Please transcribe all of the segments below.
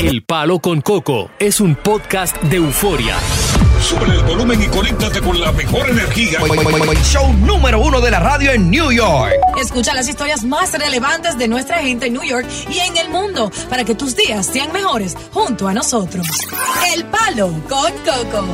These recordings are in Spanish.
El Palo con Coco es un podcast de euforia. Sube el volumen y conéctate con la mejor energía. Show número uno de la radio en New York. Escucha las historias más relevantes de nuestra gente en New York y en el mundo para que tus días sean mejores junto a nosotros. El Palo con Coco.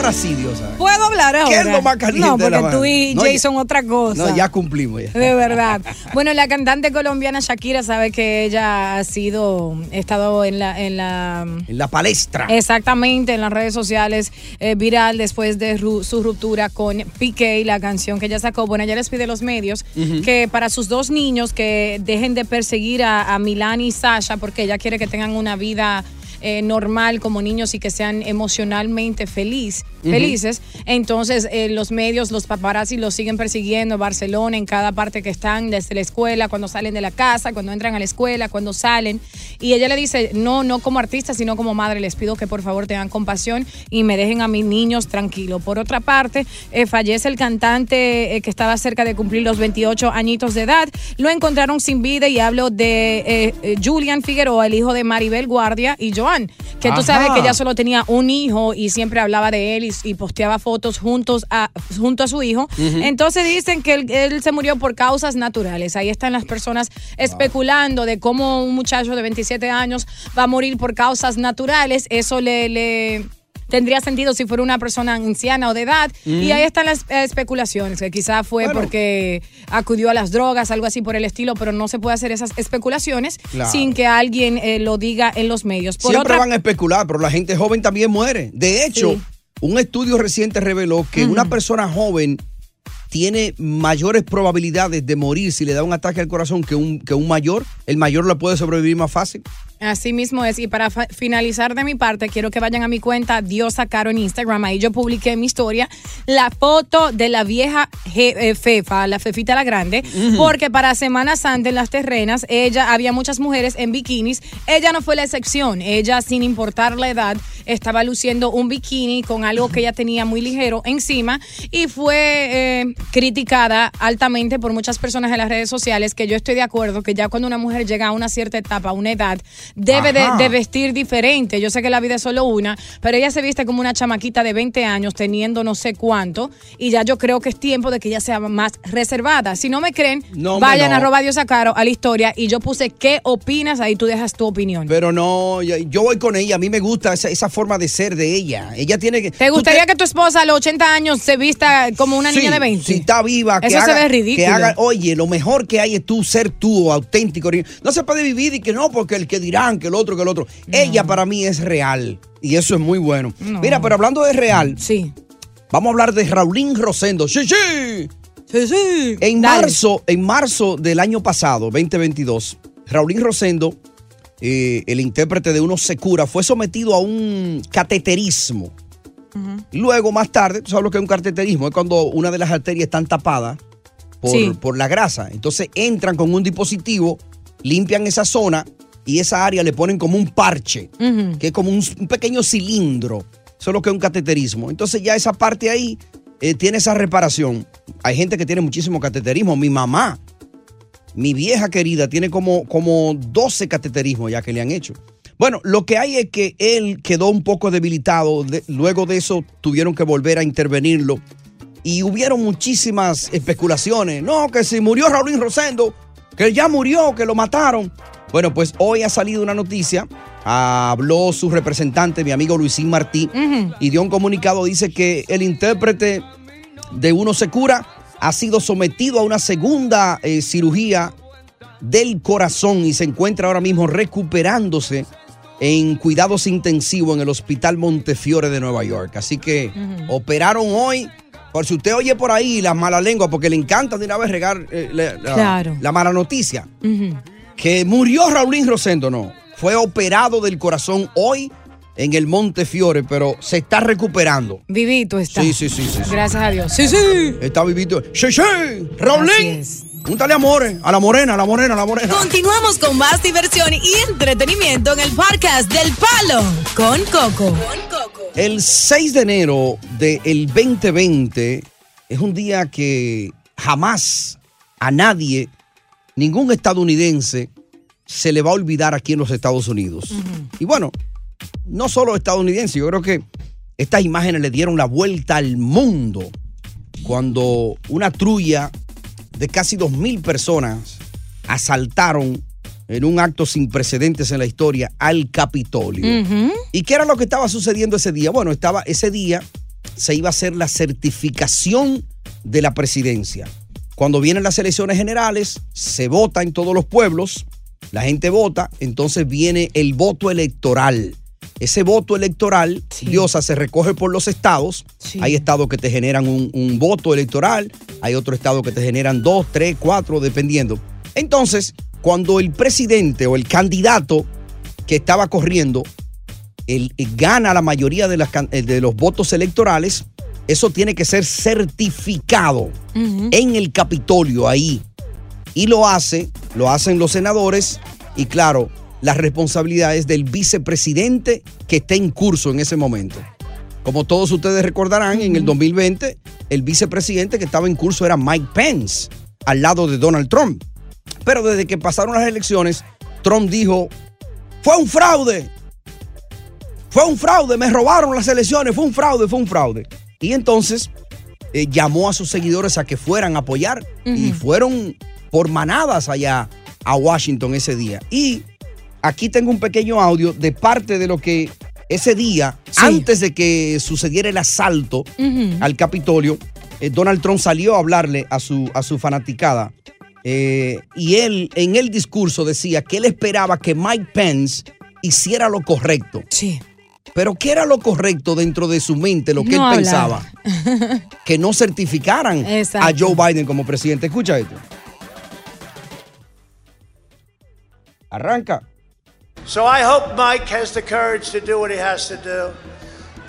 Ahora sí, Dios. ¿Puedo hablar ahora? ¿Qué es lo más caliente No, de la porque tú y? No, Jason otra cosa. No, ya cumplimos ya. De verdad. Bueno, la cantante colombiana Shakira sabe que ella ha sido, ha estado en la, en la En la palestra. Exactamente, en las redes sociales, eh, viral después de ru- su ruptura con Piqué, la canción que ella sacó. Bueno, ella les pide a los medios que para sus dos niños que dejen de perseguir a, a Milán y Sasha porque ella quiere que tengan una vida eh, normal como niños y que sean emocionalmente feliz, felices. Entonces, eh, los medios, los paparazzi los siguen persiguiendo, Barcelona, en cada parte que están, desde la escuela, cuando salen de la casa, cuando entran a la escuela, cuando salen. Y ella le dice, no, no como artista, sino como madre, les pido que por favor tengan compasión y me dejen a mis niños tranquilos. Por otra parte, eh, fallece el cantante que estaba cerca de cumplir los 28 añitos de edad. Lo encontraron sin vida y hablo de Julian Figueroa, el hijo de Maribel Guardia y Que tú Ajá. sabes que ella solo tenía un hijo y siempre hablaba de él y, y posteaba fotos juntos a, junto a su hijo. Entonces dicen que él, él se murió por causas naturales. Ahí están las personas especulando de cómo un muchacho de 27 años va a morir por causas naturales. Eso le... le Tendría sentido si fuera una persona anciana o de edad. Mm. Y ahí están las eh, especulaciones, que quizá fue Bueno. porque acudió a las drogas, algo así por el estilo, pero no se puede hacer esas especulaciones Claro. sin que alguien eh, lo diga en los medios. Por Siempre otra van a especular, pero la gente joven también muere. De hecho, Sí. un estudio reciente reveló que una persona joven tiene mayores probabilidades de morir si le da un ataque al corazón que un, que un mayor. El mayor la puede sobrevivir más fácil. Así mismo es. Y para finalizar de mi parte, quiero que vayan a mi cuenta Diosa Caro en Instagram. Ahí yo publiqué mi historia, la foto de la vieja eh, Fefa, la Fefita la Grande, porque para Semana Santa en las terrenas, ella, había muchas mujeres en bikinis. Ella no fue la excepción. Ella, sin importar la edad, estaba luciendo un bikini con algo que ella tenía muy ligero encima y fue eh, criticada altamente por muchas personas en las redes sociales que yo estoy de acuerdo que ya cuando una mujer llega a una cierta etapa, a una edad, debe de, vestir diferente. Yo sé que la vida es solo una, pero ella se viste como una chamaquita de 20 años teniendo no sé cuánto y ya yo creo que es tiempo de que ella sea más reservada. Si no me creen, No, vayan no. a Roba Diosa Caro a la historia y yo puse qué opinas, ahí tú dejas tu opinión. Pero no, yo, yo voy con ella. A mí me gusta esa, esa forma de ser de ella. Ella tiene que. ¿Te gustaría que tu esposa a los 80 años se vista como una niña de 20? Si está viva, que Eso se haga, ve ridículo. Que haga, oye, lo mejor que hay es tú ser tú, auténtico. No se puede vivir y que no, porque el que que el otro, que el otro. Ella para mí es real. Y eso es muy bueno. No. Mira, pero hablando de real. Sí. Vamos a hablar de Raulín Rosendo. Sí, sí. Sí, sí. En Dale. marzo, en marzo del año pasado, 2022, Raulín Rosendo, eh, el intérprete de Uno Secura, fue sometido a un cateterismo. Luego, más tarde, tú sabes lo que es un cateterismo, es cuando una de las arterias están tapadas por, Sí. por la grasa. Entonces entran con un dispositivo, limpian esa zona y esa área le ponen como un parche, que es como un, un pequeño cilindro. Eso es lo que es un cateterismo. Entonces ya esa parte ahí eh, tiene esa reparación. Hay gente que tiene muchísimo cateterismo. Mi mamá, mi vieja querida, tiene como, como 12 cateterismos ya que le han hecho. Bueno, lo que hay es que él quedó un poco debilitado. de- luego de eso tuvieron que volver a intervenirlo. Y hubieron muchísimas especulaciones. No, que si murió Raulín Rosendo, que ya murió, que lo mataron. Bueno, pues hoy ha salido una noticia. Habló su representante, mi amigo Luisín Martí, y dio un comunicado. Dice que el intérprete de Uno se cura ha sido sometido a una segunda eh, cirugía del corazón y se encuentra ahora mismo recuperándose en cuidados intensivos en el Hospital Montefiore de Nueva York. Así que operaron hoy. Por si usted oye por ahí la mala lengua, porque le encanta de una vez regar eh, la, la- Claro. la mala noticia. Que murió Raulín Rosendo, no. fue operado del corazón hoy en el Monte Fiore, pero se está recuperando. Vivito está. Sí, sí, sí, sí. sí. Gracias a Dios. Sí, sí. Está vivito. ¡Sí, sí! ¡Raulín! Púntale a More, a la morena, a la morena, a la morena. Continuamos con más diversión y entretenimiento en el podcast del Palo con Coco. El 6 de enero del 2020 es un día que jamás a nadie, ningún estadounidense, se le va a olvidar aquí en los Estados Unidos. Y bueno, no solo estadounidense, yo creo que estas imágenes le dieron la vuelta al mundo cuando una trulla de casi 2.000 personas asaltaron en un acto sin precedentes en la historia al Capitolio. ¿Y qué era lo que estaba sucediendo ese día? Bueno, estaba ese día se iba a hacer la certificación de la presidencia. Cuando vienen las elecciones generales, se vota en todos los pueblos, la gente vota, entonces viene el voto electoral. Ese voto electoral, Diosa, se recoge por los estados. Sí. Hay estados que te generan un, un voto electoral, hay otros estados que te generan dos, tres, cuatro, dependiendo. Entonces, cuando el presidente o el candidato que estaba corriendo eh, gana la mayoría de, las eh, de los votos electorales, eso tiene que ser certificado en el Capitolio ahí. Y lo hace, lo hacen los senadores y claro, las responsabilidades del vicepresidente que esté en curso en ese momento. Como todos ustedes recordarán, en el 2020 el vicepresidente que estaba en curso era Mike Pence, al lado de Donald Trump. Pero desde que pasaron las elecciones, Trump dijo, fue un fraude, fue un fraude, me robaron las elecciones, fue un fraude, fue un fraude. Y entonces eh, llamó a sus seguidores a que fueran a apoyar y fueron por manadas allá a Washington ese día. Y aquí tengo un pequeño audio de parte de lo que ese día, antes de que sucediera el asalto al Capitolio, eh, Donald Trump salió a hablarle a su, a su fanaticada. Eh, y él en el discurso decía que él esperaba que Mike Pence hiciera lo correcto. Sí. Pero ¿qué era lo correcto dentro de su mente, lo que No él hablar. pensaba? que no certificaran Exacto. a Joe Biden como presidente. Escucha esto. Arranca. So I hope Mike has the courage to do what he has to do.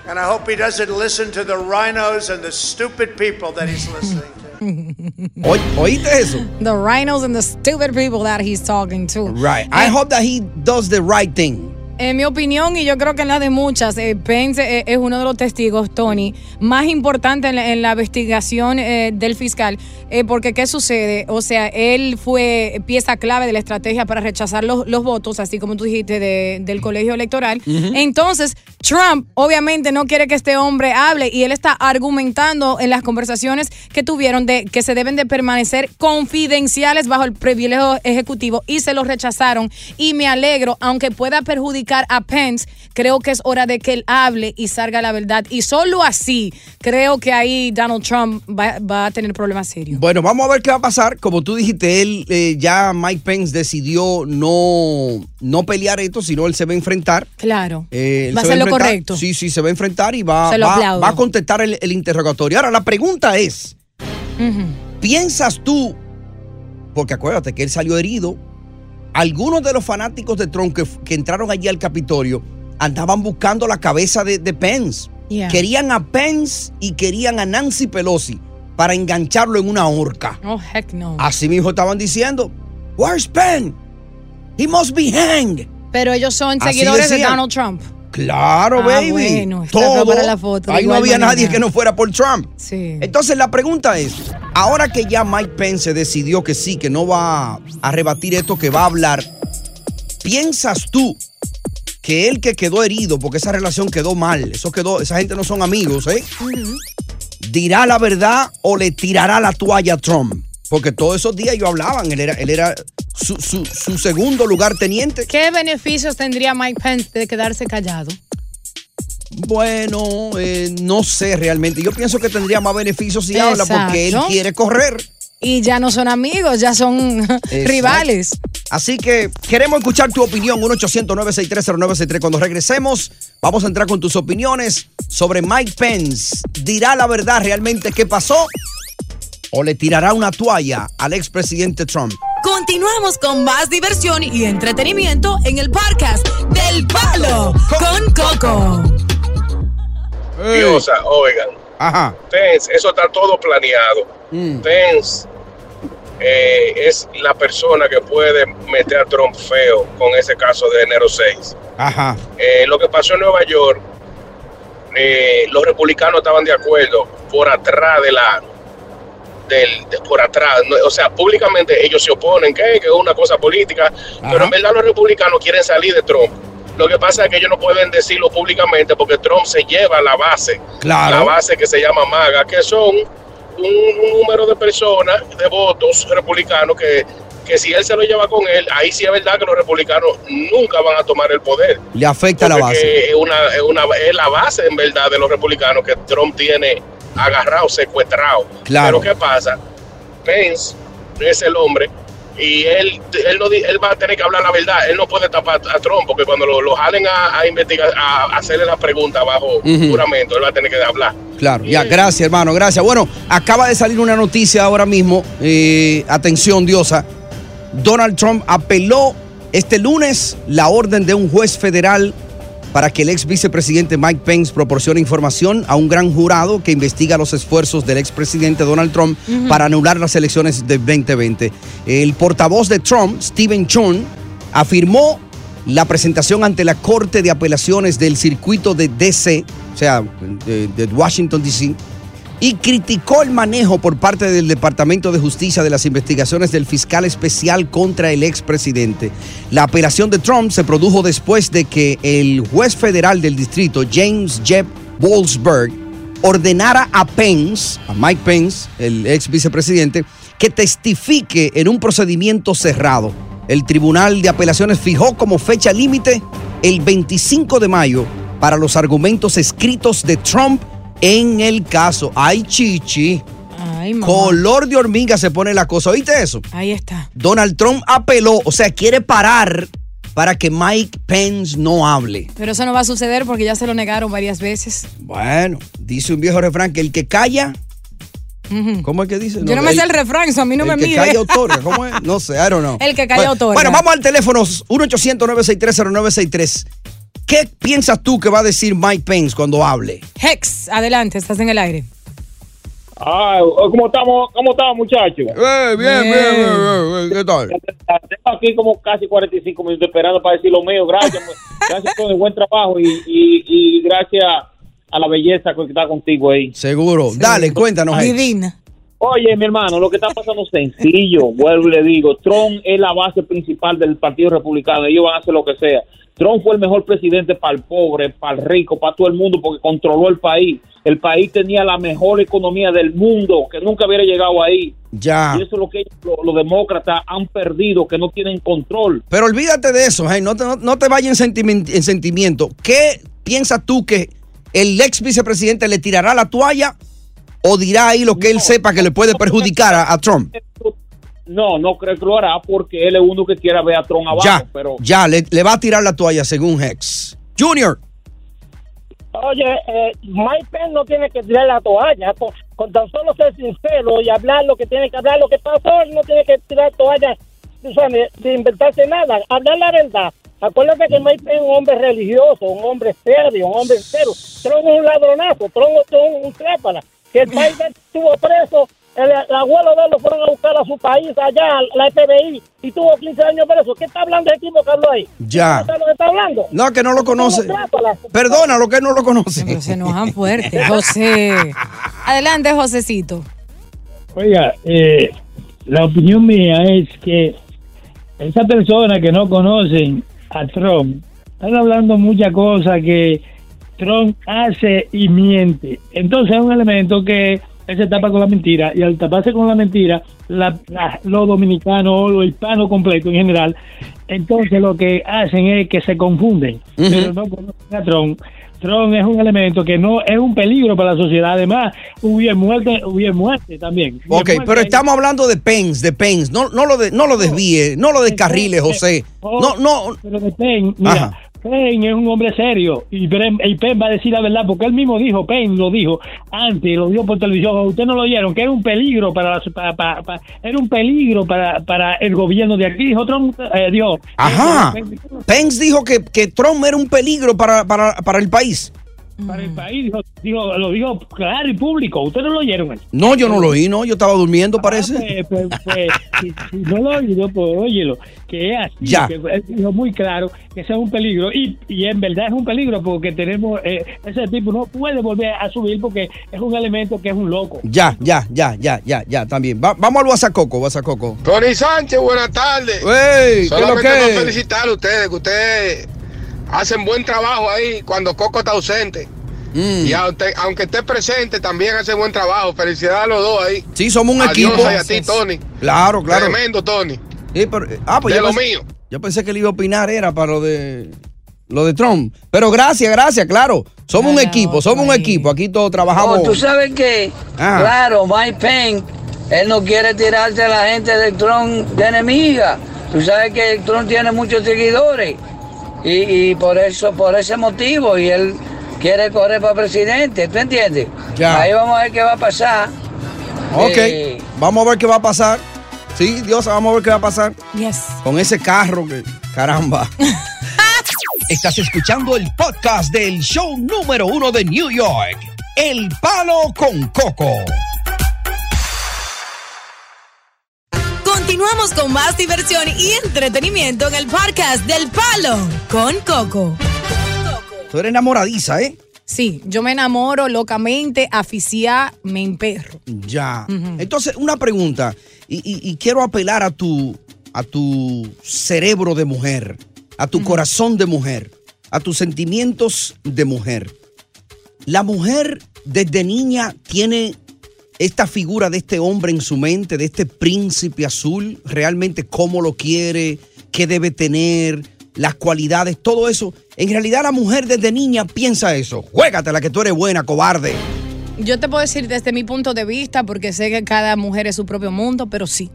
And I hope he doesn't listen to the rhinos and the stupid people that he's listening to. Oí- ¿Oíste eso? The rhinos and the stupid people that he's talking to. Right. I hope that he does the right thing. En mi opinión, y yo creo que en la de muchas, eh, Pence eh, es uno de los testigos, Tony, más importante en la, en la investigación eh, del fiscal. Eh, porque, ¿qué sucede? O sea, él fue pieza clave de la estrategia para rechazar los, los votos, así como tú dijiste, de- del colegio electoral. Entonces, Trump obviamente no quiere que este hombre hable y él está argumentando en las conversaciones que tuvieron de que se deben de permanecer confidenciales bajo el privilegio ejecutivo y se los rechazaron. Y me alegro, aunque pueda perjudicar a Pence, creo que es hora de que él hable y salga la verdad. Y solo así creo que ahí Donald Trump va, va a tener problemas serios. Bueno, vamos a ver qué va a pasar. Como tú dijiste, él eh, ya Mike Pence decidió no, no pelear esto, sino él se va a enfrentar. Claro. Eh, va a se ser lo correcto. Sí, sí, se va a enfrentar y va, va- va a contestar el, el interrogatorio. Ahora, la pregunta es, ¿piensas tú, porque acuérdate que él salió herido, algunos de los fanáticos de Trump que, que entraron allí al Capitolio andaban buscando la cabeza de, de Pence? Yeah. Querían a Pence y querían a Nancy Pelosi para engancharlo en una horca. Oh, heck no. Así mismo estaban diciendo, Where's Penn? He must be hanged. Pero ellos son Así seguidores de. Donald Trump. Claro, Ah, baby. bueno, Todo. para la foto, Ahí no había manera. nadie que no fuera por Trump. Sí. Entonces la pregunta es, ahora que ya Mike Pence decidió que sí, que no va a rebatir esto, que va a hablar, ¿piensas tú que él que quedó herido, porque esa relación quedó mal, eso quedó, esa gente no son amigos, ¿eh? ¿Dirá la verdad o le tirará la toalla a Trump? Porque todos esos días ellos hablaban, él era, él era su, su- su segundo lugar teniente. ¿Qué beneficios tendría Mike Pence de quedarse callado? Bueno, eh, no sé realmente. Yo pienso que tendría más beneficios si habla porque él quiere correr. Y ya no son amigos, ya son rivales. Así que queremos escuchar tu opinión. 1-800-963-0963. Cuando regresemos, vamos a entrar con tus opiniones sobre Mike Pence. ¿Dirá la verdad realmente qué pasó? ¿O le tirará una toalla al expresidente Trump? Continuamos con más diversión y entretenimiento en el podcast del Palo con Coco. Diosa, oigan. Ajá. Pence, eso está todo planeado. Mm. Pence eh, es la persona que puede meter a Trump feo con ese caso de enero 6. Ajá. Eh, lo que pasó en Nueva York, eh, los republicanos estaban de acuerdo por atrás de la. Del, de- por atrás, o sea, públicamente ellos se oponen, que, que es una cosa política, pero en verdad los republicanos quieren salir de Trump. Lo que pasa es que ellos no pueden decirlo públicamente porque Trump se lleva la base, Claro. la base que se llama MAGA, que son un, número de personas, de votos republicanos que, que si él se lo lleva con él, ahí sí es verdad que los republicanos nunca van a tomar el poder. Le afecta la base. Es, una, es, una, es la base, en verdad, de los republicanos que Trump tiene agarrado, secuestrado. Claro. Pero ¿qué pasa? Pence es el hombre y él, él, no, él va a tener que hablar la verdad. Él no puede tapar a Trump porque cuando lo, lo jalen a, a investigar, a hacerle la pregunta bajo juramento, él va a tener que hablar. Claro, ya, gracias hermano, gracias. Bueno, acaba de salir una noticia ahora mismo. eh, atención, Diosa. Donald Trump apeló este lunes la orden de un juez federal para que el ex vicepresidente Mike Pence proporcione información a un gran jurado que investiga los esfuerzos del expresidente Donald Trump para anular las elecciones de 2020. El portavoz de Trump, Stephen Chun, afirmó la presentación ante la Corte de Apelaciones del circuito de DC, o sea, de, de Washington, D.C., y criticó el manejo por parte del Departamento de Justicia de las investigaciones del fiscal especial contra el expresidente. La apelación de Trump se produjo después de que el juez federal del distrito, James Jeb Wolfsberg, ordenara a Pence, a Mike Pence, el ex vicepresidente, que testifique en un procedimiento cerrado. El Tribunal de Apelaciones fijó como fecha límite el 25 de mayo para los argumentos escritos de Trump en el caso. Ay, chichi. Ay. Color de hormiga se pone la cosa. ¿Oíste eso? Ahí está. Donald Trump apeló, o sea, quiere parar para que Mike Pence no hable. Pero eso no va a suceder porque ya se lo negaron varias veces. Bueno, dice un viejo refrán que el que calla, ¿cómo es que dice? Yo no me sé el refrán, eso a mí no me el que mide. calla otorga, ¿cómo es? No sé, I don't know. El que calla bueno, otorga. Bueno, vamos al teléfono 1-800-963-0963. ¿Qué piensas tú que va a decir Mike Pence cuando hable? Hex, adelante, estás en el aire. Ah, ¿cómo estamos, cómo estamos muchachos? Eh, bien, bien, bien, bien, ¿qué tal? Tengo aquí como casi 45 minutos esperando para decir lo mío. Gracias, gracias por el buen trabajo y, y, y gracias a la belleza que está contigo ahí. Seguro. Dale, cuéntanos. Hex. Divina. Oye, mi hermano, lo que está pasando es sencillo. Vuelvo y le digo, Trump es la base principal del Partido Republicano. Ellos van a hacer lo que sea. Trump fue el mejor presidente para el pobre, para el rico, para todo el mundo, porque controló el país. El país tenía la mejor economía del mundo, que nunca hubiera llegado ahí. Ya. Y eso es lo que ellos, lo- los demócratas han perdido, que no tienen control. Pero olvídate de eso, hey, no te, no, no te vayas en, en sentimiento. ¿Qué piensas tú que el ex vicepresidente le tirará la toalla o dirá ahí lo que él sepa que le puede perjudicar a, a Trump? No, no creo que lo hará porque él es uno que quiera ver a Trump abajo. Ya, pero ya, le, le va a tirar la toalla según Hex. Junior, Oye, eh, Mike Pence no tiene que tirar la toalla. Con, con tan solo ser sincero y hablar lo que tiene que hablar, lo que pasó, él no tiene que tirar toalla tú sabes, de inventarse nada. Hablar la verdad. Acuérdate que Mike Pence es un hombre religioso, un hombre serio, un hombre entero. Trump es un ladronazo, Trump es un, un trépala. Que el país de él estuvo preso, el, el abuelo de él lo fueron a buscar a su país allá, la FBI, y tuvo 15 años preso. ¿Qué está hablando que habló ahí? Ya. ¿No sabe lo que está hablando? no, que no lo conoce. Perdona, lo que no lo conoce. Pero se enojan fuerte, José. Adelante, Josecito. Oiga, eh, la opinión mía es que esas personas que no conocen a Trump están hablando muchas cosas que Trump hace y miente. Entonces es un elemento que él se tapa con la mentira y al taparse con la mentira, la- la- los dominicanos o los hispanos completos en general, entonces lo que hacen es que se confunden, pero no conocen a Trump. Trump es un elemento que no es un peligro para la sociedad. Además, hubiera muerte, hubiera muerte también. Hubiera Ok, muerte pero estamos hablando de Pence, de Pence. No, no, lo, de, no lo desvíe, no lo descarrile, José. No, no. Pero de Pence, mira, Ajá. Penn es un hombre serio y Penn va a decir la verdad porque él mismo dijo, Penn lo dijo antes, lo dijo por televisión, ustedes no lo oyeron, que era un peligro para, la- para- para- para- era un peligro para, para el gobierno de aquí. Dijo Trump, eh, dijo, Ajá. Pence dijo que, que Trump era un peligro para, para, para el país. Para el país, dijo, dijo- lo dijo claro y público. Ustedes no lo oyeron. No, yo no lo oí, no. Yo estaba durmiendo, parece. Pues, pues, pues, si, si no lo oído, pues óyelo, que es así, Ya. que dijo muy claro que ese es un peligro y, y en verdad es un peligro porque tenemos, eh, ese tipo no puede volver a subir porque es un elemento que es un loco. Ya, ya, ya, ya, ya, ya, también. Va- vamos al WhatsApp, WhatsApp. Tony Sánchez, buenas tardes. Ey, ¿qué es lo Solamente que felicitar a ustedes, que ustedes hacen buen trabajo ahí cuando Coco está ausente. Mm. Y aunque, aunque esté presente, también hace buen trabajo. Felicidades a los dos ahí. Sí, somos un Adiós equipo. y a ti, Tony. Claro, claro. Tremendo, Tony. Sí, pero- ah, pues De yo lo pensé- mío. Yo pensé que le iba a opinar era para lo de lo de Trump. Pero gracias, gracias, claro. Somos un equipo, somos un equipo. Aquí todos trabajamos. Oh, tú sabes que, Ah. claro, Mike Pence, él no quiere tirarse a la gente de Trump de enemiga. Tú sabes que Trump tiene muchos seguidores y, y por eso, por ese motivo, y él quiere correr para presidente, ¿tú entiendes? Ya. Ahí vamos a ver qué va a pasar. Ok, Eh, vamos a ver qué va a pasar. Sí, Dios, vamos a ver qué va a pasar. Yes. Con ese carro que, caramba. Estás escuchando el podcast del show número uno de New York, El Palo con Coco. Continuamos con más diversión y entretenimiento en el podcast del Palo con Coco. Tú eres enamoradiza, ¿eh? Sí, yo me enamoro locamente, aficiá, me emperro. Ya. Entonces, una pregunta. Y, y- y quiero apelar a tu, a tu cerebro de mujer, a tu corazón de mujer, a tus sentimientos de mujer. La mujer desde niña tiene esta figura de este hombre en su mente, de este príncipe azul, realmente cómo lo quiere, qué debe tener, las cualidades, todo eso. En realidad la mujer desde niña piensa eso. Juégatela que tú eres buena, cobarde. Yo te puedo decir desde mi punto de vista, porque sé que cada mujer es su propio mundo, pero sí.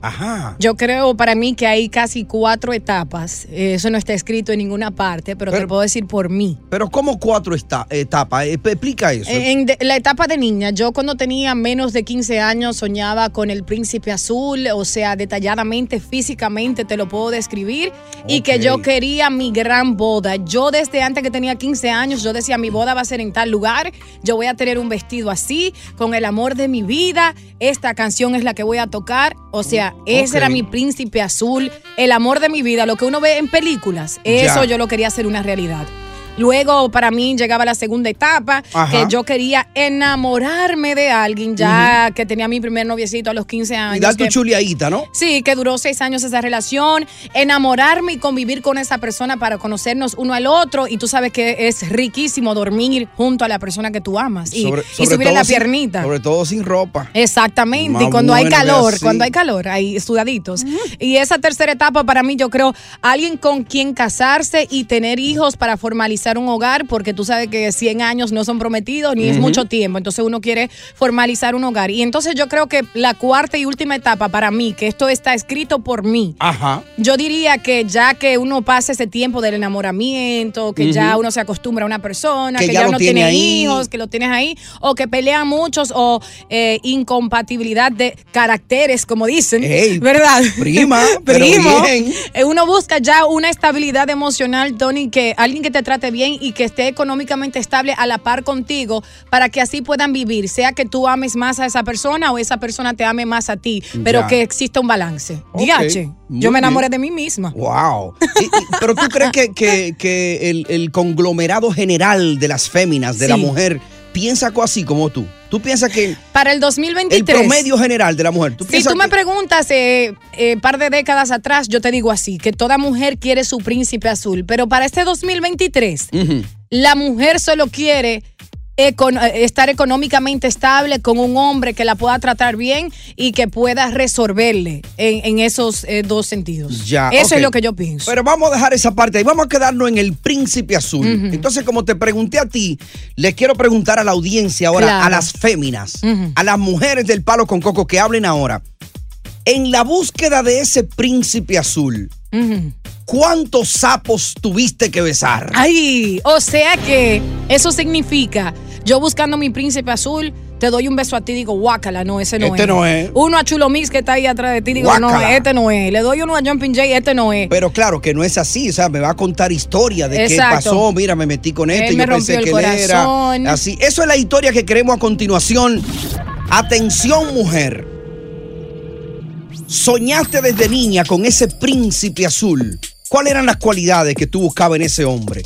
Ajá. Yo creo para mí que hay casi cuatro etapas. Eso no está escrito en ninguna parte, pero, te puedo decir por mí. Pero ¿cómo cuatro esta- etapas? Eh, Explica eso. En de- la etapa de niña, yo cuando tenía menos de 15 años soñaba con el príncipe azul, o sea, detalladamente, físicamente te lo puedo describir, y que yo quería mi gran boda. Yo desde antes que tenía 15 años, yo decía, mi boda va a ser en tal lugar, yo voy a tener un vestido así, con el amor de mi vida, esta canción es la que voy a tocar, o sea, ese era mi príncipe azul, el amor de mi vida, lo que uno ve en películas, eso Ya. yo lo quería hacer una realidad. Luego para mí llegaba la segunda etapa, Ajá. que yo quería enamorarme de alguien ya que tenía mi primer noviecito a los 15 años. y dar tu chuleadita, ¿no? Sí, que duró seis años esa relación, enamorarme y convivir con esa persona para conocernos uno al otro. Y tú sabes que es riquísimo dormir junto a la persona que tú amas y, Sobre- y sobre subirle la sin- piernita. sobre todo sin ropa. Exactamente, Más y cuando hay bueno calor, cuando hay calor, hay sudaditos. Y esa tercera etapa para mí, yo creo, alguien con quien casarse y tener hijos para formalizar un hogar, porque tú sabes que 100 años no son prometidos ni es mucho tiempo, entonces uno quiere formalizar un hogar. Y entonces yo creo que la cuarta y última etapa para mí, que esto está escrito por mí, Ajá. yo diría que ya que uno pasa ese tiempo del enamoramiento, que ya uno se acostumbra a una persona, Que que, ya ya uno tiene hijos, que lo tienes ahí, o que pelean muchos, o eh, incompatibilidad de caracteres, como dicen, Ey, ¿verdad? prima, pero Primo. bien. Eh, Uno busca ya una estabilidad emocional, Tony, que alguien que te trate bien y que esté económicamente estable a la par contigo, para que así puedan vivir, sea que tú ames más a esa persona o esa persona te ame más a ti, pero Ya. que exista un balance. Ok, Diache, muy yo me enamoré bien. de mí misma. Wow. Y- y- pero tú crees que, que- que el, el conglomerado general de las féminas, de la mujer, piensa así como tú. Tú piensas que Para el 2023. el promedio general de la mujer, tú Si tú me que- preguntas eh, eh, par de décadas atrás, yo te digo así, que toda mujer quiere su príncipe azul, pero para este 2023, Ujú. la mujer solo quiere econ- eh, estar económicamente estable con un hombre que la pueda tratar bien y que pueda resolverle en, en esos eh, dos sentidos. Ya, Eso es lo que yo pienso. Pero vamos a dejar esa parte ahí. Vamos a quedarnos en el príncipe azul. Entonces, como te pregunté a ti, le quiero preguntar a la audiencia ahora, Claro. a las féminas, a las mujeres del palo con coco que hablen ahora. En la búsqueda de ese príncipe azul, Ujú. Cuántos sapos tuviste que besar? Ay, o sea que eso significa, yo buscando mi príncipe azul, te doy un beso a ti, digo, guácala, no, ese no Este es. no es. Uno a Chulo Mix que está ahí atrás de ti, digo, no, este no es. Le doy uno a Jumping Jay, este no es. Pero claro que no es así, o sea, me va a contar historia de Exacto. qué pasó, mira, me metí con este, Él me yo pensé rompió que él era así. Eso es la historia que queremos a continuación. Atención, mujer. Soñaste desde niña con ese príncipe azul. ¿Cuáles eran las cualidades que tú buscabas en ese hombre?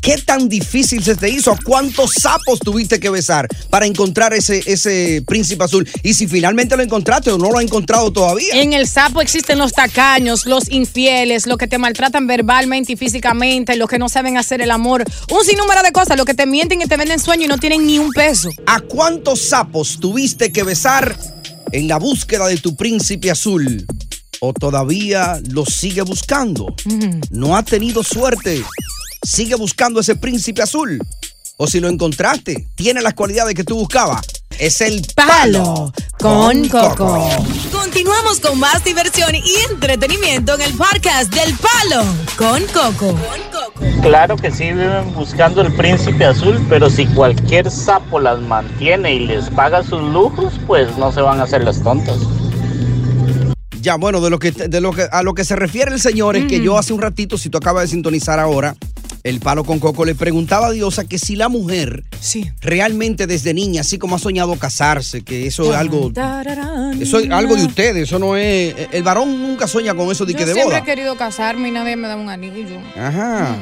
¿Qué tan difícil se te hizo? ¿Cuántos sapos tuviste que besar para encontrar ese, ese príncipe azul? Y si finalmente lo encontraste o no lo has encontrado todavía. En el sapo existen los tacaños, los infieles, los que te maltratan verbalmente y físicamente, los que no saben hacer el amor, un sinnúmero de cosas, los que te mienten y te venden sueño y no tienen ni un peso. ¿A cuántos sapos tuviste que besar en la búsqueda de tu príncipe azul? ¿O todavía lo sigue buscando? ¿No ha tenido suerte? ¿Sigue buscando ese príncipe azul? ¿O si lo encontraste, tiene las cualidades que tú buscabas? Es el palo con coco. Continuamos con más diversión y entretenimiento en el podcast del Palo con Coco. Claro que sí viven buscando el príncipe azul, pero si cualquier sapo las mantiene y les paga sus lujos, pues no se van a hacer las tontas. Ya, bueno, de lo que, de lo que a lo que se refiere el señor es que yo hace un ratito, si tú acabas de sintonizar ahora, el palo con coco, le preguntaba a Diosa que si la mujer realmente desde niña, así como ha soñado casarse, que eso es algo, eso es algo de ustedes, eso no es, el varón nunca sueña con eso de Yo que de siempre boda. he querido casarme y nadie me da un anillo. Ajá.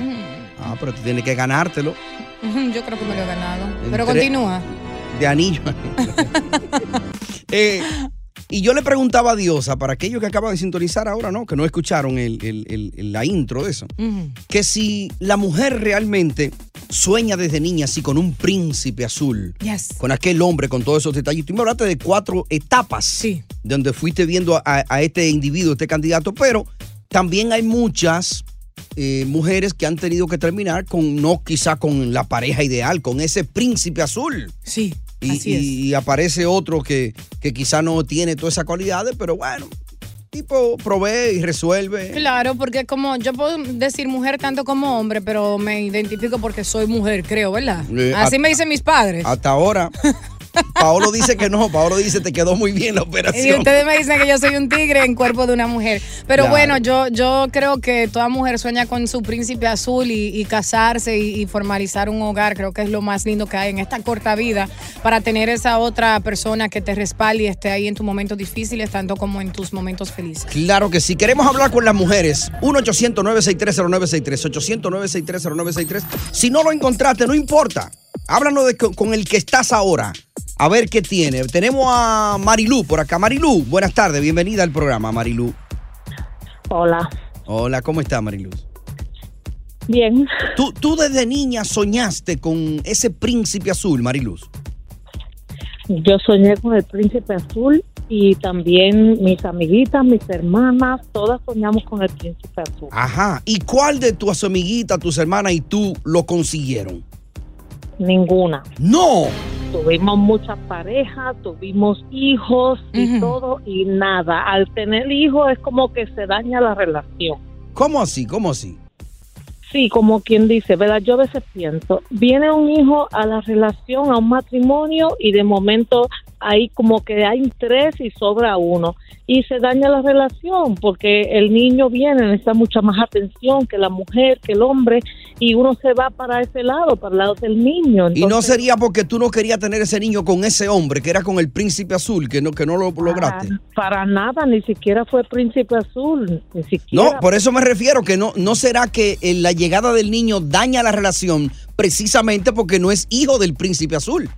Ah, pero tú tienes que ganártelo Ujú, Yo creo que me lo he ganado. Pero Entre- continúa. de anillo. Eh, y yo le preguntaba a Diosa, para aquellos que acaban de sintonizar ahora, ¿no? Que no escucharon el- el- el- el- la intro de eso. que si la mujer realmente sueña desde niña así con un príncipe azul, Yes. con aquel hombre, con todos esos detalles. Tú me hablaste de cuatro etapas donde fuiste viendo a, a este individuo, este candidato, pero también hay muchas eh, mujeres que han tenido que terminar con, no quizá con la pareja ideal, con ese príncipe azul. Sí. Y, aparece otro que, que quizá no tiene todas esas cualidades, pero bueno, tipo provee y resuelve. Claro, porque como yo puedo decir mujer tanto como hombre, pero me identifico porque soy mujer, creo, ¿verdad? Eh, Así a- me dicen mis padres. Hasta ahora. Paolo dice que no, Paolo dice te quedó muy bien la Y operación. ustedes me dicen que yo soy un tigre en cuerpo de una mujer. Pero Claro. bueno, yo, yo creo que toda mujer sueña con su príncipe azul y, y casarse y, y formalizar un hogar. Creo que es lo más lindo que hay en esta corta vida para tener esa otra persona que te respalde y esté ahí en tus momentos difíciles, tanto como en tus momentos felices. Claro que sí. Queremos hablar con las mujeres. 1-800-963-0963. 800-963-0963. Si no lo encontraste, no importa. Háblanos de, con el que estás ahora. A ver qué tiene. Tenemos a Marilú por acá. Marilú, buenas tardes. Bienvenida al programa, Marilú. Hola. Hola, ¿cómo está Marilú? Bien. ¿Tú, tú desde niña soñaste con ese príncipe azul, Mariluz. Yo soñé con el príncipe azul y también mis amiguitas, mis hermanas, todas soñamos con el príncipe azul. Ajá. ¿Y cuál de tus amiguitas, tus hermanas y tú lo consiguieron? Ninguna. No. Tuvimos muchas parejas, tuvimos hijos y todo y nada. Al tener hijos es como que se daña la relación. ¿Cómo así? ¿Cómo así? Sí, como quien dice, ¿verdad? Yo a veces pienso, viene un hijo a la relación, a un matrimonio y de momento ahí como que hay tres y sobra uno y se daña la relación porque el niño viene, necesita mucha más atención que la mujer, que el hombre y uno se va para ese lado, para el lado del niño. y no sería porque tú no querías tener ese niño con ese hombre, que era con el príncipe azul, que no, que no lo lograste. Para nada, ni siquiera fue príncipe azul, ni siquiera. No, por eso me refiero que no, no será que eh, la llegada del niño daña la relación precisamente porque no es hijo del príncipe azul.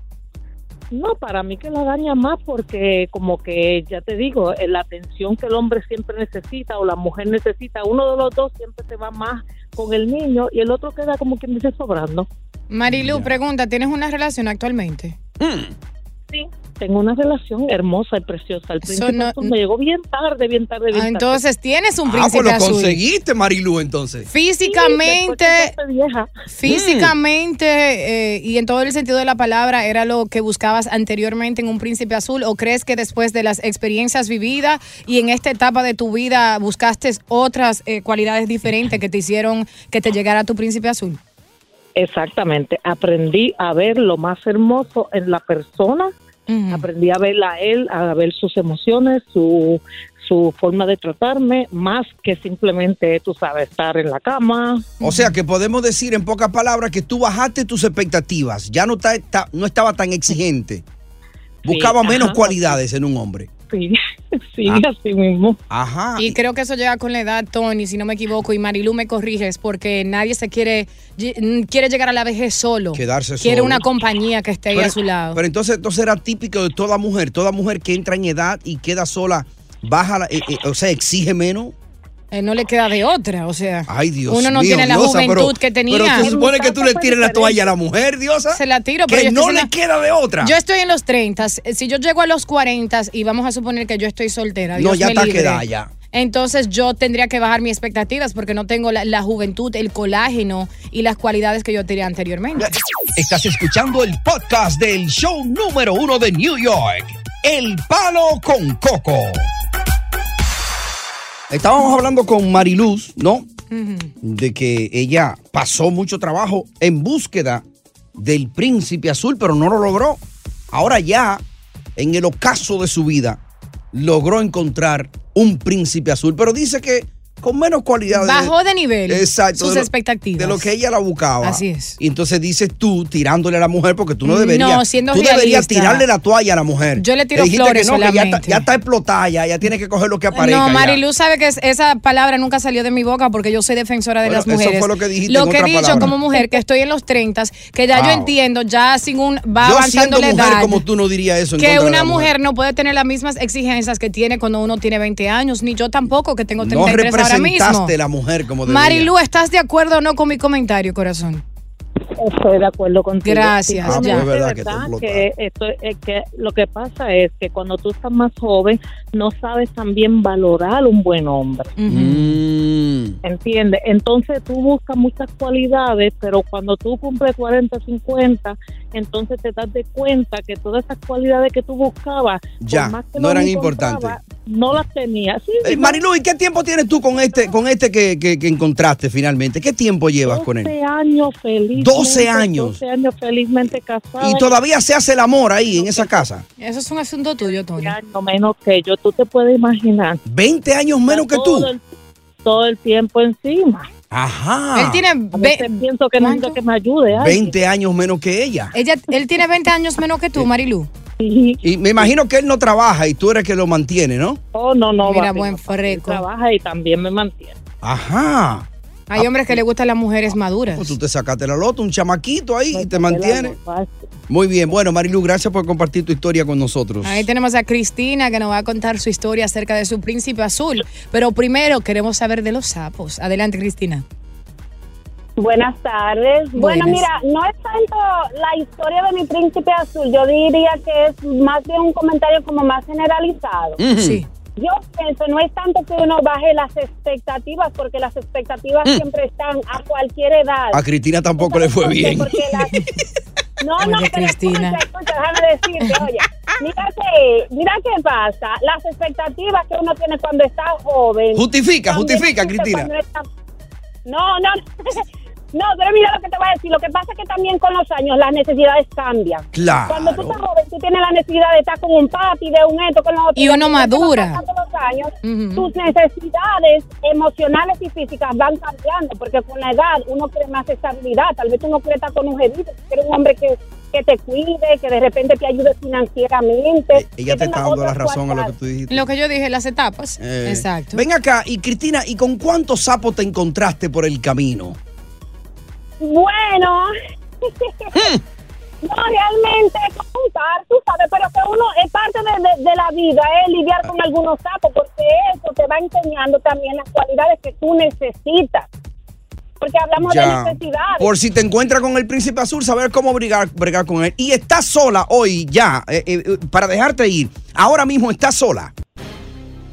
No, para mí que la daña más porque como que, ya te digo, eh, la atención que el hombre siempre necesita o la mujer necesita, uno de los dos siempre se va más con el niño y el otro queda como quien dice sobrando. Marilu, pregunta, ¿tienes una relación actualmente? Sí. Tengo una relación hermosa y preciosa. El príncipe no- azul me llegó bien tarde, bien tarde, bien Ah, tarde. entonces tienes un Ah, pues príncipe lo azul. conseguiste, Marilu, entonces. Físicamente, Mm. físicamente eh, y en todo el sentido de la palabra, ¿era lo que buscabas anteriormente en un príncipe azul? ¿O crees que después de las experiencias vividas y en esta etapa de tu vida buscaste otras eh, cualidades diferentes que te hicieron que te llegara tu príncipe azul? Exactamente. Aprendí a ver lo más hermoso en la persona. Aprendí a verla a él, a ver sus emociones, su, su forma de tratarme, más que simplemente, tú sabes, estar en la cama. O sea que podemos decir en pocas palabras que tú bajaste tus expectativas, ya no, está, está- no estaba tan exigente. Buscaba Sí, menos ajá. cualidades en un hombre. Sí, sí, Ah. así mismo. Ajá. Y creo que eso llega con la edad, Tony, si no me equivoco, y Marilu me corriges, porque nadie se quiere, lle- quiere llegar a la vejez solo. Quedarse Quiere solo. una compañía que esté ahí a su lado. Pero entonces, entonces era típico de toda mujer. Toda mujer que entra en edad y queda sola, baja, la- eh, eh, o sea, exige menos. Eh, no le queda de otra, o sea. Ay, Dios Uno no mío, tiene la Diosa, juventud pero- que tenía. Pero se supone que tú le tires la toalla a la mujer, Diosa. Se la tiro, Que pero yo no le queda de otra. Yo estoy en los 30. Si yo llego a los 40 y vamos a suponer que yo estoy soltera. No, Dios ya me está libre, quedada ya. Entonces yo tendría que bajar mis expectativas porque no tengo la, la juventud, el colágeno y las cualidades que yo tenía anteriormente. Estás escuchando el podcast del show número uno de New York, El Palo con Coco. Estábamos hablando con Mariluz, ¿no? De que ella pasó mucho trabajo en búsqueda del príncipe azul, pero no lo logró. Ahora ya, en el ocaso de su vida, logró encontrar un príncipe azul, pero dice que con menos cualidades. Bajó de nivel Exacto. sus de lo- expectativas. De lo que ella la buscaba. Así es. Y entonces dices tú, tirándole a la mujer, porque tú no No, deberías. siendo tú deberías realista. tirarle la toalla a la mujer. Yo le tiro dijiste flores que no, que ya está, solamente. ya está explotada, ya, ya tiene que coger lo que aparezca. No, ya. Marilu sabe que es- esa palabra nunca salió de mi boca porque yo soy defensora de Bueno, las eso mujeres. fue lo que dijiste Lo en que he dicho palabra. como mujer, que estoy en los 30, que ya yo entiendo, ya sin un va Yo avanzando la edad. como tú no diría eso en que una mujer no puede tener las mismas exigencias que tiene cuando uno tiene 20 años, ni yo tampoco, que tengo No 33 ahora mismo. representaste la mujer como debería. Marilu, ¿estás de acuerdo o no con mi comentario, corazón? Estoy de acuerdo contigo. Gracias, Ah, ya. es verdad que que, esto, es que lo que pasa es que cuando tú estás más joven no sabes también valorar un buen hombre. Mm. ¿Entiendes? Entonces tú buscas muchas cualidades, pero cuando tú cumples 40, 50, entonces te das de cuenta que todas esas cualidades que tú buscabas, Ya, más que no eran importantes. No las tenías. Sí, Eh, Marilu, ¿y qué tiempo tienes tú con este, con este que, que- que encontraste finalmente? ¿Qué tiempo llevas con él? 12 años feliz. 12 años. 12 años felizmente casada. Y todavía se hace el amor ahí en esa casa. Eso es un asunto tuyo, Tony. años menos que yo, tú te puedes imaginar. 20 años menos que tú. Todo el, todo el tiempo encima. Ajá. Él tiene veces pienso que necesito que me ayude. alguien. 20 años menos que ella. Ella, él tiene 20 años menos que tú, Marilu. Y me imagino que él no trabaja y tú eres que lo mantiene, ¿no? Oh, no, no. Mira, papi, buen freco. Trabaja y también me mantiene. Ajá. Hay hombres que le gustan las mujeres maduras. Pues tú te sacaste la loto, un chamaquito ahí y te mantiene. Muy bien. Bueno, Marilu, gracias por compartir tu historia con nosotros. Ahí tenemos a Cristina que nos va a contar su historia acerca de su príncipe azul. Pero primero queremos saber de los sapos. Adelante, Cristina. Buenas tardes. Bueno, mira, no es tanto la historia de mi príncipe azul, yo diría que es más bien un comentario como más generalizado. Sí. Yo pienso, no es tanto que uno baje las expectativas, porque las expectativas Mm. siempre están a cualquier edad. A Cristina tampoco le fue bien. Las- No, no, pero Cristina. escucha, escucha, déjame decirte, oye, mira que, mira qué pasa, las expectativas que uno tiene cuando está joven. Justifica, justifica, Cristina. cuando está- No, no, no, pero mira lo que te voy a decir, lo que pasa es que también con los años las necesidades cambian. Claro. Cuando tú estás joven, tú tienes la necesidad de estar con un papi, de un esto, con lo otro. Y uno madura. los años, tus necesidades emocionales y físicas van cambiando, porque con la edad uno quiere más estabilidad. Tal vez uno quiere estar con un jevito, tú quieres un hombre que, que te cuide, que de repente te ayude financieramente. Ella que te está dando la razón a lo que tú dijiste. Lo que yo dije, las etapas. Eh, Exacto. Ven acá, y Cristina, ¿y con cuántos sapos te encontraste por el camino? Bueno, no realmente contar, tú sabes, pero que uno es parte de, de- de la vida, es lidiar con algunos sapos, porque eso te va enseñando también las cualidades que tú necesitas. porque hablamos de necesidades. Por si te encuentras con el príncipe azul, saber cómo bregar con él. Y estás sola hoy ya, eh, eh, para dejarte ir. Ahora mismo estás sola.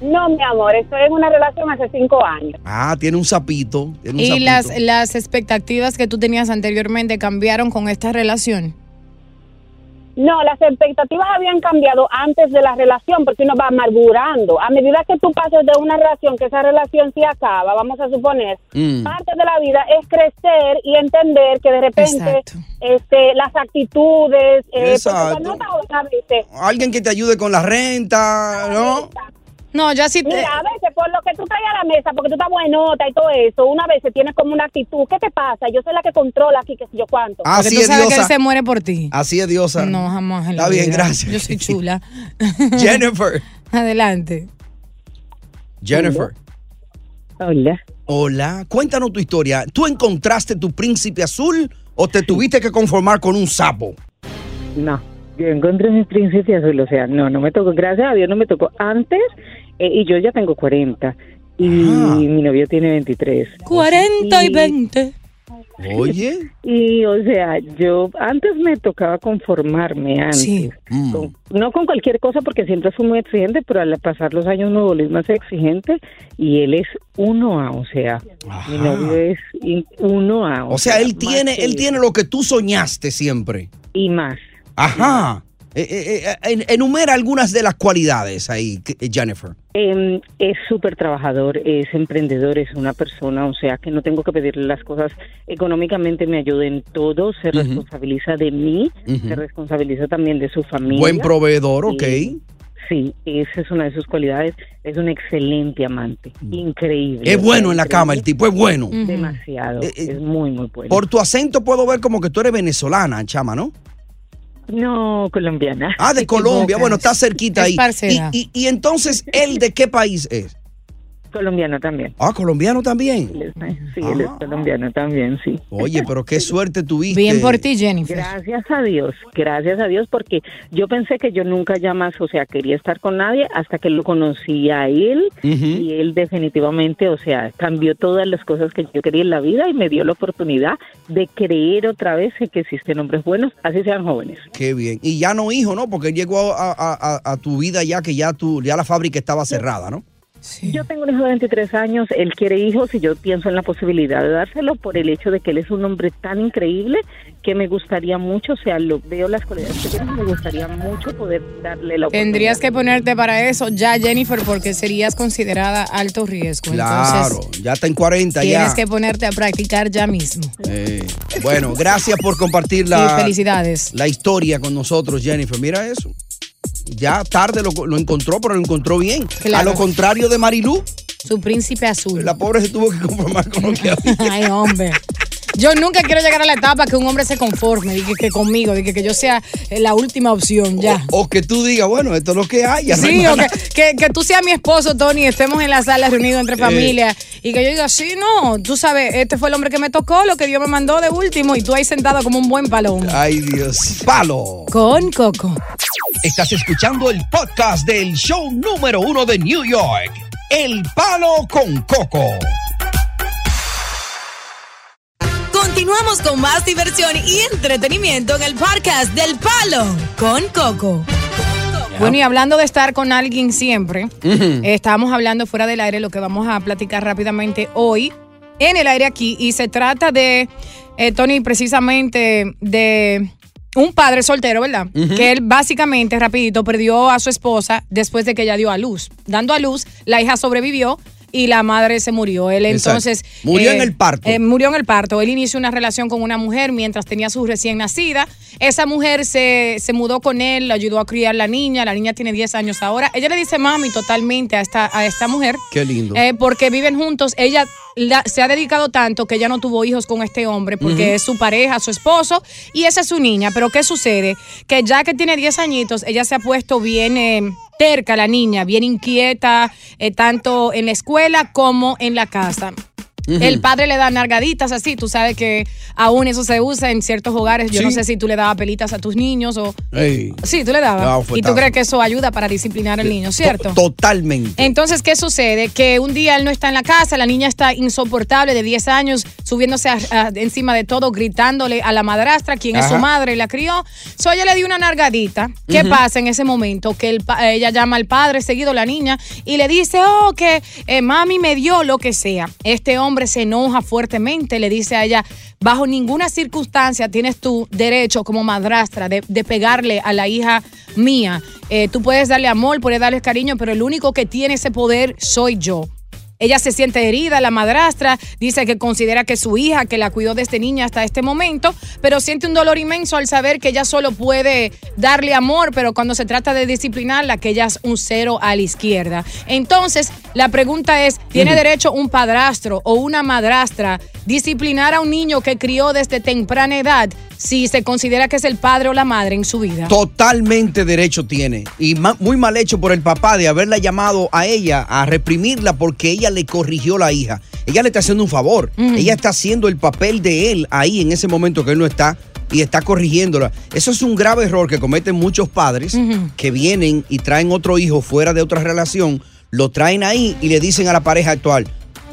No, mi amor, estoy en una relación hace cinco años. Ah, tiene un sapito. Tiene un Y sapito. las, las expectativas que tú tenías anteriormente cambiaron con esta relación. No, las expectativas habían cambiado antes de la relación porque uno va amargurando. A medida que tú pasas de una relación, que esa relación se acaba, vamos a suponer, Mm. parte de la vida es crecer y entender que de repente este, las actitudes, eh, Exacto. está a veces, Alguien que te ayude con la renta, ¿no? No, ya sí. Mira, a veces por lo que tú traes a la mesa, porque tú estás buenota y todo eso, una vez tienes como una actitud. ¿Qué te pasa? Yo soy la que controla aquí, que sé yo cuánto. Así Porque tú es, sabes que él Diosa. se muere por ti. Así es, Diosa. No, jamás. en la Está bien, gracias. Yo soy chula. Jennifer. Adelante. Jennifer. Hola. Hola. Cuéntanos tu historia. ¿Tú encontraste tu príncipe azul o te tuviste que conformar con un sapo? No, yo encontré mi príncipe azul, o sea, no, no me tocó, gracias a Dios no me tocó antes eh, y yo ya tengo 40 y mi novio tiene 23. 40 y 20. Oye. Y o sea, yo antes me tocaba conformarme antes. Mm. Con- no con cualquier cosa porque siempre fui muy exigente, pero al pasar los años me volví más exigente y él es uno A, o sea, mi novio es in- uno A. O sea, él más tiene, él tiene lo que tú soñaste siempre. Y más. Ajá. Eh, eh, eh, en- enumera algunas de las cualidades ahí, eh, Jennifer. Em, es súper trabajador, es emprendedor, es una persona, o sea que no tengo que pedirle las cosas económicamente, me ayuda en todo, se responsabiliza de mí, se responsabiliza también de su familia. Buen proveedor, ok. Y- sí, esa es una de sus cualidades, es un excelente amante, increíble. Es bueno en la cama, el tipo es bueno. Demasiado, es muy, muy bueno. Por tu acento puedo ver como que tú eres venezolana, chama, ¿no? No, colombiana. Ah, de Colombia. Bueno, está cerquita Es ahí. y, y entonces, ¿él de qué país es? Colombiano también. Ah, colombiano también. Sí, él es colombiano también, sí. Oye, pero qué suerte tuviste. Bien por ti, Jennifer. Gracias a Dios, gracias a Dios, porque yo pensé que yo nunca ya más, o sea, quería estar con nadie hasta que lo conocí a él y él definitivamente, o sea, cambió todas las cosas que yo quería en la vida y me dio la oportunidad de creer otra vez en que existen hombres buenos, así sean jóvenes. Qué bien. Y ya no hijo, ¿no? Porque él llegó a, a- a- a tu vida ya que ya tu, ya la fábrica estaba cerrada, ¿no? Yo tengo un hijo de 23 años, él quiere hijos y yo pienso en la posibilidad de dárselo por el hecho de que él es un hombre tan increíble que me gustaría mucho, o sea, lo veo las cualidades que tiene, me gustaría mucho poder darle la oportunidad. Tendrías que ponerte para eso ya, Jennifer, porque serías considerada alto riesgo. Claro, Entonces, ya está en 40 tienes ya. que ponerte a practicar ya mismo. Eh, bueno, gracias por compartir Sí, la, felicidades. la historia con nosotros, Jennifer. Mira eso. Ya tarde lo, lo encontró, pero lo encontró bien. Claro. A lo contrario de Marilú. Su príncipe azul. La pobre se tuvo que conformar con lo que había. Ay, hombre. Yo nunca quiero llegar a la etapa que un hombre se conforme, diga que conmigo, diga que yo sea eh, la última opción ya. O que tú digas, bueno, esto es lo que hay. ya no hay Sí, o que, que, que tú seas mi esposo, Tony, estemos en la sala reunidos entre Eh. familia y que yo diga, sí, no, tú sabes, este fue el hombre que me tocó, lo que Dios me mandó de último y tú ahí sentado como un buen palón. Ay, Dios. Palo. Con Coco. Estás escuchando el podcast del show número uno de New York, El Palo con Coco. Continuamos con más diversión y entretenimiento en el podcast del Palo con Coco. Bueno, y hablando de estar con alguien siempre, estábamos hablando fuera del aire lo que vamos a platicar rápidamente hoy en el aire aquí y se trata de, eh, Tony, precisamente de un padre soltero, ¿verdad? Que él básicamente, rapidito, perdió a su esposa después de que ella dio a luz. Dando a luz, la hija sobrevivió y la madre se murió. Él Exacto. entonces... Murió en el parto. eh, murió en el parto. Él inició una relación con una mujer mientras tenía su recién nacida. Esa mujer se, se mudó con él, le ayudó a criar la niña. La niña tiene 10 años ahora. Ella le dice mami totalmente a esta, a esta mujer. Qué lindo. eh, porque viven juntos. Ella la- se ha dedicado tanto que ella no tuvo hijos con este hombre porque es su pareja, su esposo y esa es su niña. Pero ¿qué sucede? Que ya que tiene 10 añitos, ella se ha puesto bien eh, terca, la niña, bien inquieta, eh, tanto en la escuela como en la casa. El padre le da nargaditas así, tú sabes que aún eso se usa en ciertos hogares. Yo Sí. no sé si tú le dabas pelitas a tus niños o... Ey. Sí, tú le Daba dabas. y tú crees que eso ayuda para disciplinar al niño, ¿cierto? Totalmente. Entonces, ¿qué sucede? Que un día él no está en la casa, la niña está insoportable de 10 años, subiéndose a- a- encima de todo, gritándole a la madrastra, quien es su madre y la crió. So ella le dio una nargadita. ¿Qué pasa en ese momento? Que el ella llama al padre, seguido la niña, y le dice, oh, que eh, mami me dio lo que sea. Este hombre se enoja fuertemente, le dice a ella, bajo ninguna circunstancia tienes tu derecho como madrastra de, de pegarle a la hija mía. Eh, tú puedes darle amor, puedes darle cariño, pero el único que tiene ese poder soy yo. Ella se siente herida, la madrastra dice que considera que su hija, que la cuidó de este niño hasta este momento, pero siente un dolor inmenso al saber que ella solo puede darle amor, pero cuando se trata de disciplinarla, que ella es un cero a la izquierda. Entonces, la pregunta es, ¿tiene derecho un padrastro o una madrastra disciplinar a un niño que crió desde temprana edad si se considera que es el padre o la madre en su vida? Totalmente derecho tiene. Y ma- muy mal hecho por el papá de haberla llamado a ella a reprimirla porque ella le corrigió la hija. Ella le está haciendo un favor. Mm. Ella está haciendo el papel de él ahí en ese momento que él no está y está corrigiéndola. Eso es un grave error que cometen muchos padres que vienen y traen otro hijo fuera de otra relación, lo traen ahí y le dicen a la pareja actual,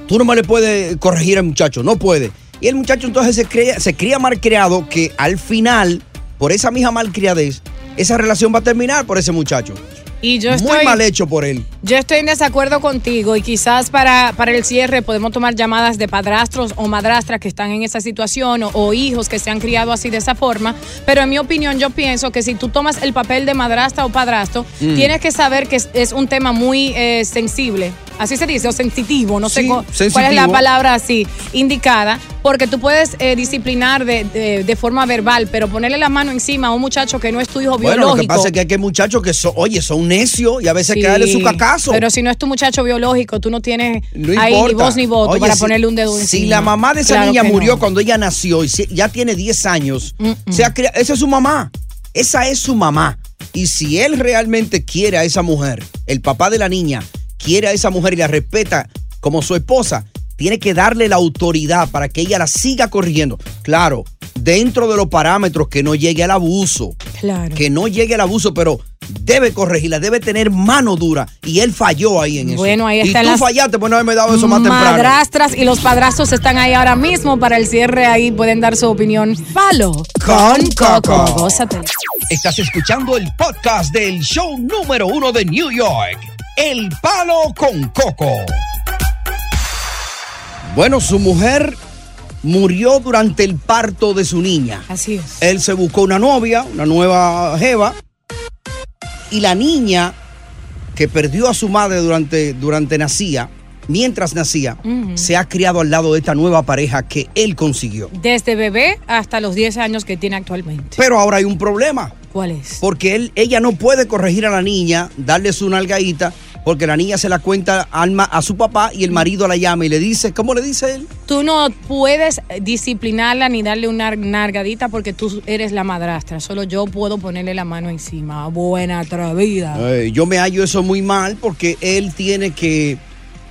tú no me le puedes corregir al muchacho, no puede. Y el muchacho entonces se cría, se cría mal criado que al final, por esa misma malcriadez, esa relación va a terminar por ese muchacho. Y yo Muy estoy- mal hecho por él. Yo estoy en desacuerdo contigo y quizás para, para el cierre podemos tomar llamadas de padrastros o madrastras que están en esa situación o, o hijos que se han criado así de esa forma. Pero en mi opinión yo pienso que si tú tomas el papel de madrastra o padrastro, Mm. tienes que saber que es, es un tema muy eh, sensible. Así se dice, o sensitivo, no sé Sí, cu- cuál es la palabra así indicada, porque tú puedes eh, disciplinar de, de- de forma verbal, pero ponerle la mano encima a un muchacho que no es tu hijo Bueno, biológico. lo que pasa es que hay muchachos que son, oye, son necios y a veces hay que darle su Sí, cacazo. Pero si no es tu muchacho biológico, tú no tienes No ahí ni voz ni voto Oye, para si- ponerle un dedo encima. Si la mamá de esa Claro niña murió no. cuando ella nació y se- ya tiene 10 años, se ha cria- esa es su mamá. Esa es su mamá. Y si él realmente quiere a esa mujer, el papá de la niña quiere a esa mujer y la respeta como su esposa, tiene que darle la autoridad para que ella la siga corrigiendo. Claro, dentro de los parámetros que no llegue al abuso. Claro. Que no llegue al abuso, pero debe corregirla, debe tener mano dura. Y él falló ahí en eso. Bueno, ahí y están tú las fallaste por no haberme dado eso más temprano. Madrastras y los padrastros están ahí ahora mismo para el cierre. Ahí pueden dar su opinión. Palo con Coco. Gózate. Estás escuchando el podcast del show número uno de New York, El Palo con Coco. Bueno, su mujer murió durante el parto de su niña. Así es. Él se buscó una novia, una nueva jeva, y la niña que perdió a su madre durante, durante nacía, mientras nacía, se ha criado al lado de esta nueva pareja que él consiguió. Desde bebé hasta los 10 años que tiene actualmente. Pero ahora hay un problema. ¿Cuál es? Porque él, ella no puede corregir a la niña, darle su nalgadita, porque la niña se la cuenta al ma- a su papá y el marido la llama y le dice, ¿cómo le dice él? Tú no puedes disciplinarla ni darle una nargadita porque tú eres la madrastra. Solo yo puedo ponerle la mano encima. Buena atrevida. Eh, yo me hallo eso muy mal porque él tiene que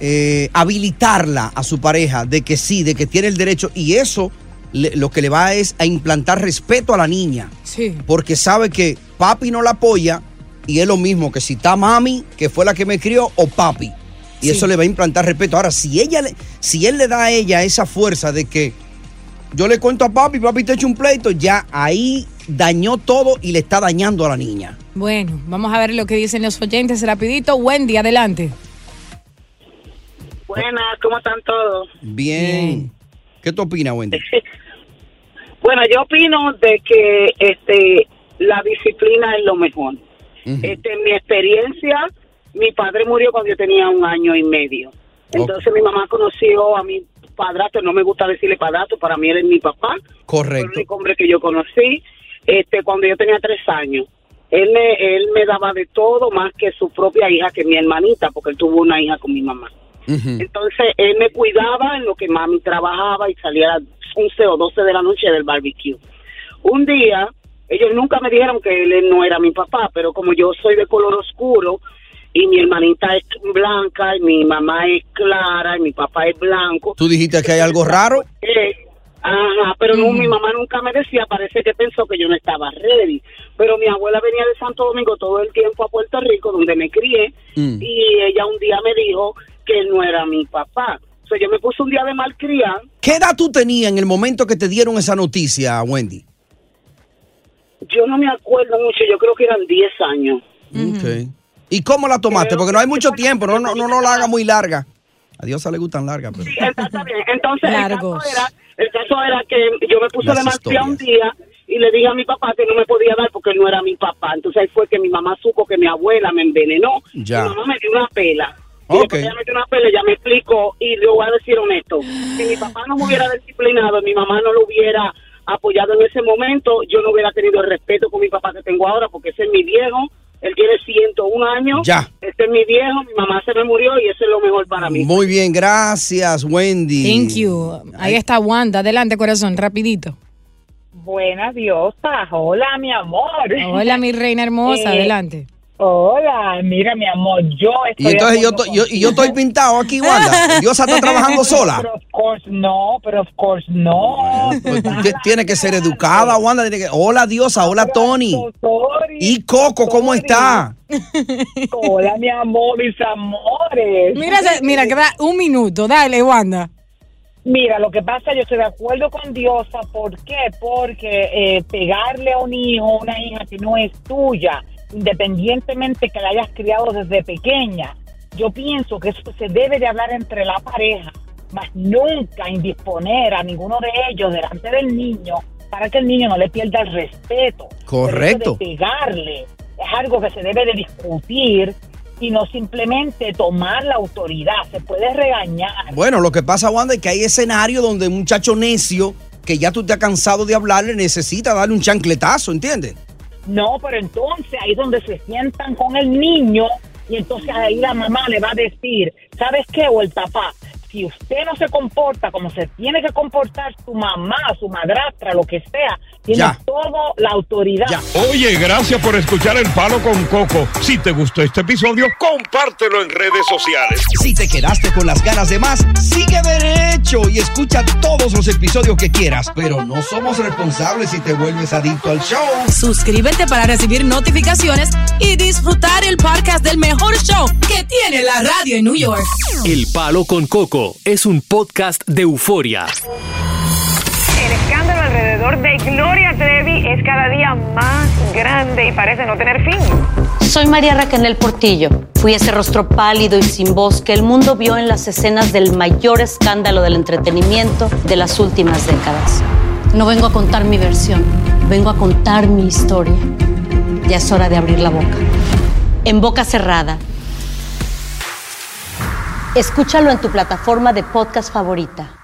eh, habilitarla a su pareja de que sí, de que tiene el derecho y eso le- lo que le va es a implantar respeto a la niña Sí. porque sabe que papi no la apoya y es lo mismo que si está mami, que fue la que me crió, o papi. Y Sí. eso le va a implantar respeto. Ahora, si ella le- si él le da a ella esa fuerza de que yo le cuento a papi, papi te echa un pleito, ya ahí dañó todo y le está dañando a la niña. Bueno, vamos a ver lo que dicen los oyentes rapidito. Wendy, adelante. Buenas, ¿cómo están todos? Bien. ¿Qué tú opinas, Wendy? Bueno, yo opino de que este la disciplina es lo mejor. Este, en mi experiencia, mi padre murió cuando yo tenía un año y medio. Entonces mi mamá conoció a mi padrastro, no me gusta decirle padrastro, para mí él es mi papá, fue el Correcto. único hombre que yo conocí, este, cuando yo tenía tres años. Él me, él me daba de todo más que su propia hija, que mi hermanita, porque él tuvo una hija con mi mamá. Entonces él me cuidaba en lo que mami trabajaba y salía a las 11 o 12 de la noche del barbecue. Un día, ellos nunca me dijeron que él no era mi papá, pero como yo soy de color oscuro, y mi hermanita es blanca, y mi mamá es clara, y mi papá es blanco. Tú dijiste que hay algo raro. Eh, ajá, pero no, mi mamá nunca me decía, parece que pensó que yo no estaba ready. Pero mi abuela venía de Santo Domingo todo el tiempo a Puerto Rico, donde me crié, Mm. y ella un día me dijo que él no era mi papá. O sea, yo me puse un día de malcriar. ¿Qué edad tú tenías en el momento que te dieron esa noticia, Wendy? Yo no me acuerdo mucho, yo creo que eran 10 años. Ok. ¿Y cómo la tomaste? Porque no hay mucho tiempo, no, no, no, no la haga muy larga. A Dios le gustan largas, pero... Sí, está bien. Entonces, el caso, era, el caso era que yo me puse Las de malcriar un día y le dije a mi papá que no me podía dar porque él no era mi papá. Entonces ahí fue que mi mamá supo que mi abuela me envenenó. Ya. Mi mamá me dio una pela. Y Ok. después ella me dio una pela, ella me explicó y le voy a decir honesto. Si mi papá no me hubiera disciplinado, mi mamá no lo hubiera apoyado en ese momento, yo no hubiera tenido el respeto con mi papá que tengo ahora porque ese es mi viejo. Él tiene 101 años. Ya. Este es mi viejo, mi mamá se me murió y eso es lo mejor para mí. Muy bien, gracias, Wendy. Thank you. Ahí está Wanda. Adelante, corazón, rapidito. Buena diosa, hola mi amor. Hola, mi reina hermosa, Eh, adelante. Hola, mira mi amor, yo estoy. Y entonces yo, yo- y yo estoy pintado aquí, Wanda. Diosa está trabajando sola. Pero of course no, pero of course no. Pues, tiene que ser educada, Wanda. tiene que- Hola, Diosa. Hola, Tony. Y Coco, ¿cómo está? Hola mi amor, mis amores. Mira, mira, queda un minuto. Dale, Wanda. Mira, lo que pasa, yo estoy de acuerdo con Diosa. ¿Por qué? Porque eh, pegarle a un hijo o una hija que no es tuya, independientemente que la hayas criado desde pequeña, yo pienso que eso se debe de hablar entre la pareja, más nunca indisponer a ninguno de ellos delante del niño para que el niño no le pierda el respeto. Correcto. De pegarle es algo que se debe de discutir y no simplemente tomar la autoridad. Se puede regañar. Bueno, lo que pasa, Wanda, es que hay escenario donde un muchacho necio que ya tú te has cansado de hablarle necesita darle un chancletazo, ¿entiendes? No, pero entonces ahí es donde se sientan con el niño y entonces ahí la mamá le va a decir, ¿sabes qué? O el papá, si usted no se comporta como se tiene que comportar su mamá, su madrastra, lo que sea, tiene Ya. toda la autoridad. Oye, gracias por escuchar El Palo con Coco. Si te gustó este episodio, compártelo en redes sociales. Si te quedaste con las ganas de más, sigue derecho y escucha todos los episodios que quieras. Pero no somos responsables si te vuelves adicto al show. Suscríbete para recibir notificaciones y disfrutar el podcast del mejor show que tiene la radio en New York. El Palo con Coco es un podcast de euforia. El escándalo alrededor de Gloria Trevi es cada día más grande y parece no tener fin. Soy María Raquel Portillo. Fui ese rostro pálido y sin voz que el mundo vio en las escenas del mayor escándalo del entretenimiento de las últimas décadas. No vengo a contar mi versión, vengo a contar mi historia. Ya es hora de abrir la boca. En boca cerrada. Escúchalo en tu plataforma de podcast favorita.